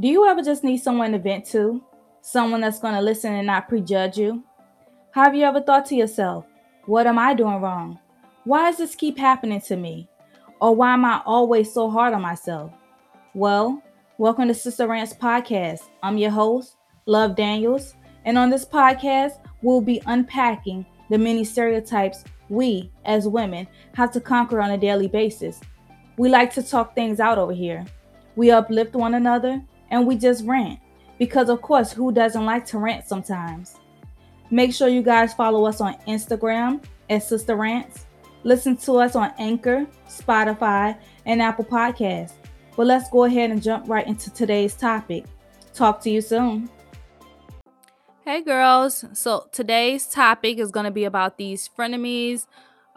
Do you ever just need someone to vent to? Someone that's going to listen and not prejudge you? Have you ever thought to yourself, what am I doing wrong? Why does this keep happening to me? Or why am I always so hard on myself? Well, welcome to Sister Rants Podcast. I'm your host, Love Daniels, and on this podcast, we'll be unpacking the many stereotypes we, as women, have to conquer on a daily basis. We like to talk things out over here. We uplift one another and we just rant. Because, of course, who doesn't like to rant sometimes? Make sure you guys follow us on Instagram at Sister Rants. Listen to us on Anchor, Spotify, and Apple Podcasts. But let's go ahead and jump right into today's topic. Talk to you soon. Hey girls, so today's topic is going to be about these frenemies.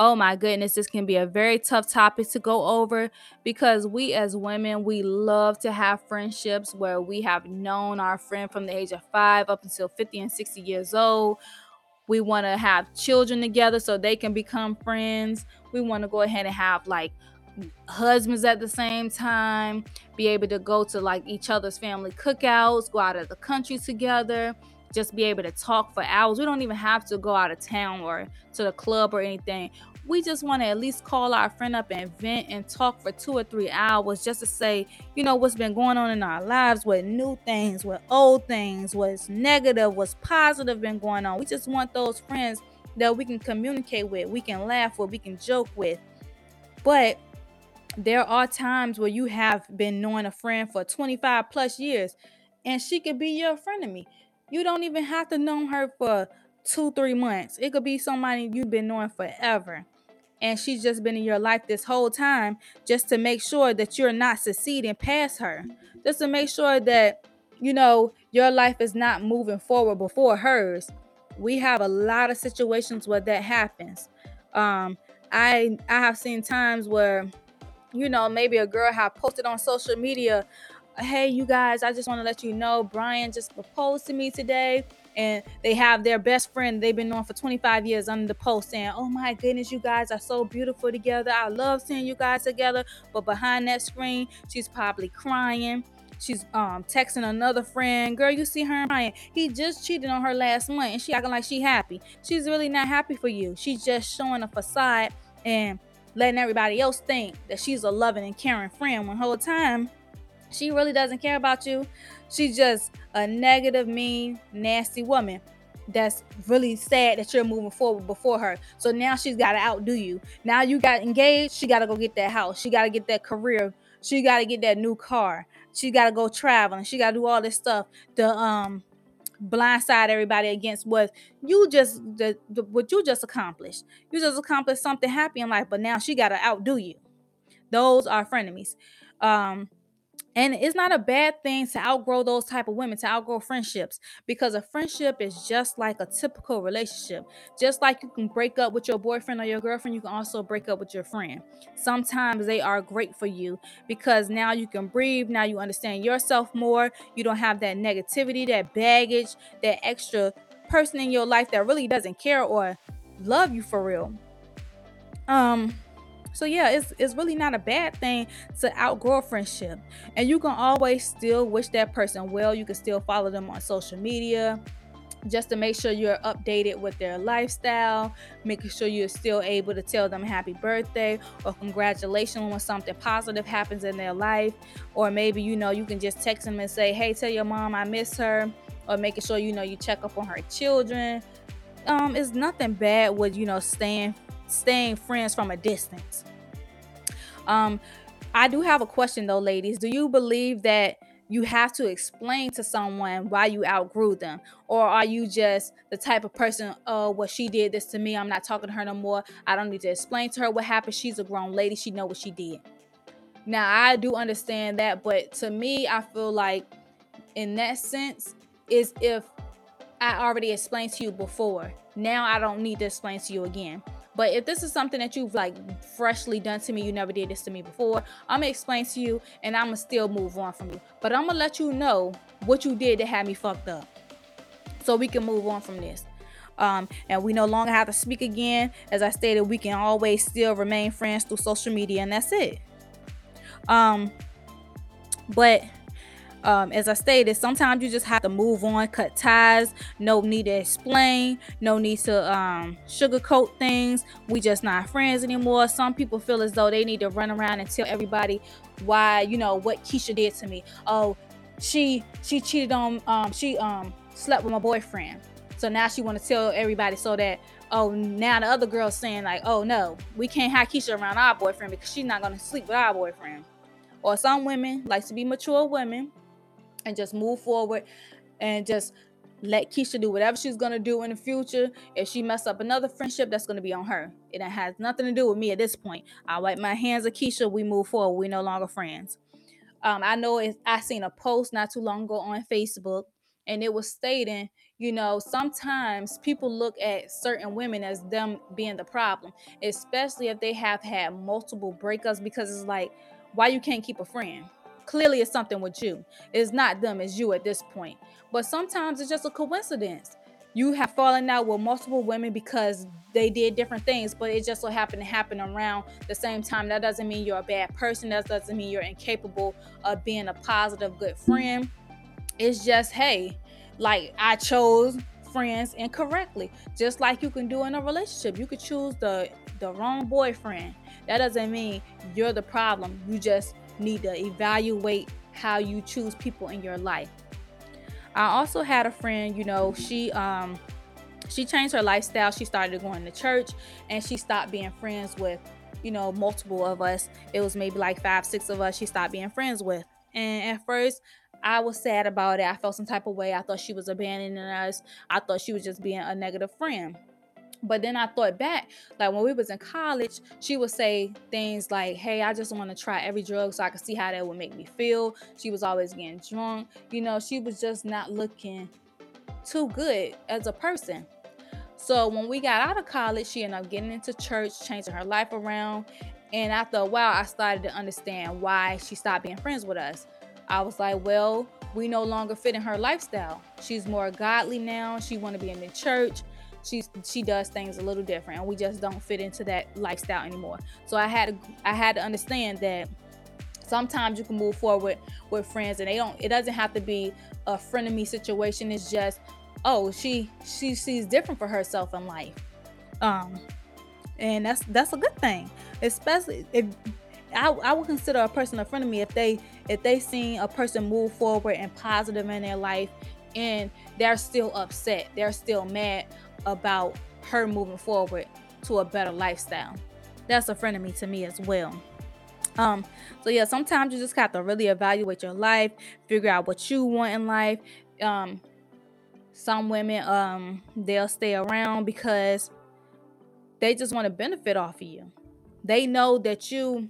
Oh my goodness, this can be a very tough topic to go over because we as women, we love to have friendships where we have known our friend from the age of 5 up until 50 and 60 years old. We want to have children together so they can become friends. We want to go ahead and have like husbands at the same time, be able to go to like each other's family cookouts, go out of the country together just be able to talk for hours. We don't even have to go out of town or to the club or anything. We just want to at least call our friend up and vent and talk for two or three hours just to say, you know, what's been going on in our lives, what new things, what old things, what's negative, what's positive been going on. We just want those friends that we can communicate with, we can laugh with, we can joke with. But there are times where you have been knowing a friend for 25 plus years and she could be your frenemy. You don't even have to know her for two, three months. It could be somebody you've been knowing forever. And she's just been in your life this whole time just to make sure that you're not succeeding past her. Just to make sure that, you know, your life is not moving forward before hers. We have a lot of situations where that happens. Um, I I have seen times where, you know, maybe a girl have posted on social media hey, you guys, I just want to let you know Brian just proposed to me today. And they have their best friend they've been known for 25 years under the post saying, Oh my goodness, you guys are so beautiful together. I love seeing you guys together. But behind that screen, she's probably crying. She's um texting another friend, girl, you see her crying. He just cheated on her last month and she acting like she happy. She's really not happy for you. She's just showing a facade and letting everybody else think that she's a loving and caring friend when whole time she really doesn't care about you. She's just a negative, mean, nasty woman that's really sad that you're moving forward before her. So now she's got to outdo you. Now you got engaged, she got to go get that house. She got to get that career. She got to get that new car. She got to go traveling. She got to do all this stuff to um blindside everybody against what you just the, the, what you just accomplished. You just accomplished something happy in life, but now she got to outdo you. Those are frenemies. Um and it's not a bad thing to outgrow those type of women to outgrow friendships because a friendship is just like a typical relationship. Just like you can break up with your boyfriend or your girlfriend you can also break up with your friend. Sometimes they are great for you because now you can breathe now you understand yourself more. You don't have that negativity that baggage that extra person in your life that really doesn't care or love you for real. Um so yeah, it's it's really not a bad thing to outgrow a friendship. And you can always still wish that person well. You can still follow them on social media just to make sure you're updated with their lifestyle, making sure you're still able to tell them happy birthday or congratulations when something positive happens in their life. Or maybe, you know, you can just text them and say, hey, tell your mom I miss her, or making sure, you know, you check up on her children. Um, it's nothing bad with, you know, staying staying friends from a distance. Um, I do have a question though, ladies. Do you believe that you have to explain to someone why you outgrew them? Or are you just the type of person, oh, well, she did this to me. I'm not talking to her no more. I don't need to explain to her what happened. She's a grown lady. She know what she did. Now, I do understand that, but to me, I feel like in that sense, is if I already explained to you before. Now I don't need to explain to you again. But if this is something that you've like freshly done to me, you never did this to me before, I'm gonna explain to you and I'm gonna still move on from you. But I'm gonna let you know what you did to have me fucked up. So we can move on from this. Um, and we no longer have to speak again. As I stated, we can always still remain friends through social media, and that's it. Um, but um, as I stated, sometimes you just have to move on, cut ties. No need to explain. No need to um, sugarcoat things. We just not friends anymore. Some people feel as though they need to run around and tell everybody why, you know, what Keisha did to me. Oh, she she cheated on um she um slept with my boyfriend. So now she want to tell everybody so that oh now the other girl's saying like oh no we can't have Keisha around our boyfriend because she's not gonna sleep with our boyfriend. Or some women like to be mature women and just move forward and just let Keisha do whatever she's gonna do in the future. If she mess up another friendship, that's gonna be on her. It has nothing to do with me at this point. I wipe my hands of Keisha. We move forward. We no longer friends. Um, I know it, I seen a post not too long ago on Facebook, and it was stating, you know, sometimes people look at certain women as them being the problem, especially if they have had multiple breakups, because it's like, why you can't keep a friend? Clearly, it's something with you. It's not them, it's you at this point. But sometimes it's just a coincidence. You have fallen out with multiple women because they did different things, but it just so happened to happen around the same time. That doesn't mean you're a bad person. That doesn't mean you're incapable of being a positive, good friend. It's just, hey, like I chose friends incorrectly. Just like you can do in a relationship. You could choose the the wrong boyfriend. That doesn't mean you're the problem. You just need to evaluate how you choose people in your life. I also had a friend, you know, she um she changed her lifestyle. She started going to church and she stopped being friends with, you know, multiple of us. It was maybe like five, six of us she stopped being friends with. And at first, I was sad about it. I felt some type of way. I thought she was abandoning us. I thought she was just being a negative friend but then i thought back like when we was in college she would say things like hey i just want to try every drug so i could see how that would make me feel. She was always getting drunk you know she was just not looking too good as a person. So when we got out of college she ended up getting into church changing her life around and after a while i started to understand why she stopped being friends with us. I was like well we no longer fit in her lifestyle. She's more godly now. She want to be in the church she she does things a little different and we just don't fit into that lifestyle anymore. So i had to i had to understand that sometimes you can move forward with friends and they don't it doesn't have to be a frenemy situation. It's just oh she she sees different for herself in life. Um and that's that's a good thing especially if I, I would consider a person a frenemy if they if they seen a person move forward and positive in their life and they're still upset they're still mad about her moving forward to a better lifestyle. That's a frenemy to me as well. Um, so yeah, sometimes you just have to really evaluate your life, figure out what you want in life. Um, some women um they'll stay around because they just want to benefit off of you. They know that you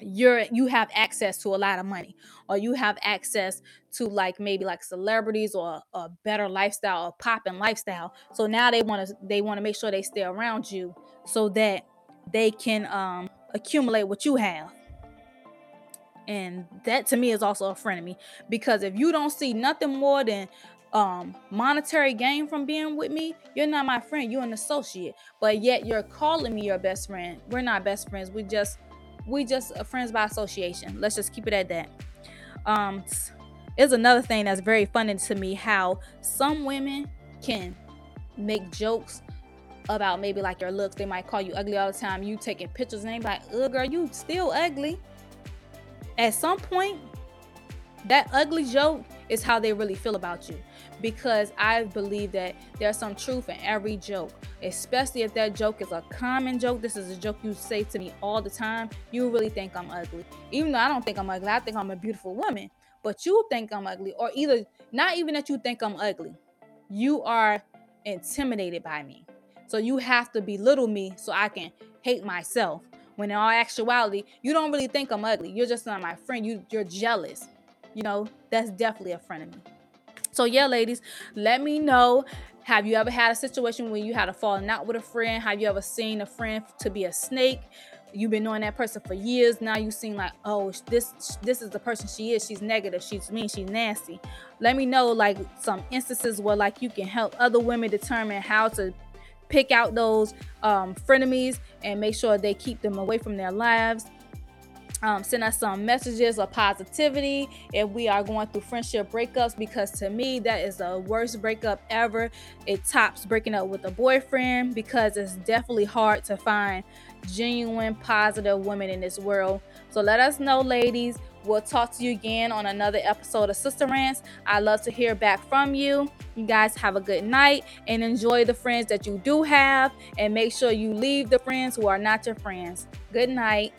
you're you have access to a lot of money or you have access to like maybe like celebrities or a better lifestyle a popping lifestyle. So now they want to they want to make sure they stay around you so that they can um accumulate what you have. And that to me is also a frenemy because if you don't see nothing more than um monetary gain from being with me you're not my friend you're an associate. But yet you're calling me your best friend. We're not best friends we just we just uh, friends by association. Let's just keep it at that. Um, is another thing that's very funny to me how some women can make jokes about maybe like your looks. They might call you ugly all the time. You taking pictures and they like, "Ugh, girl, you still ugly." At some point, that ugly joke is how they really feel about you because I believe that there's some truth in every joke, especially if that joke is a common joke. This is a joke you say to me all the time. You really think I'm ugly, even though I don't think I'm ugly. I think I'm a beautiful woman, but you think I'm ugly, or either not even that you think I'm ugly, you are intimidated by me. So you have to belittle me so I can hate myself. When in all actuality, you don't really think I'm ugly. You're just not my friend. You you're jealous. You know, that's definitely a me. So yeah, ladies, let me know. Have you ever had a situation where you had a falling out with a friend? Have you ever seen a friend to be a snake? You've been knowing that person for years. Now you seem like, oh, this this is the person she is. She's negative. She's mean. She's nasty. Let me know like some instances where like you can help other women determine how to pick out those um, frenemies and make sure they keep them away from their lives. Um, send us some messages of positivity if we are going through friendship breakups because to me that is the worst breakup ever. It tops breaking up with a boyfriend because it's definitely hard to find genuine positive women in this world. So let us know ladies. We'll talk to you again on another episode of sister rants. I love to hear back from you. You guys have a good night and enjoy the friends that you do have and make sure you leave the friends who are not your friends. Good night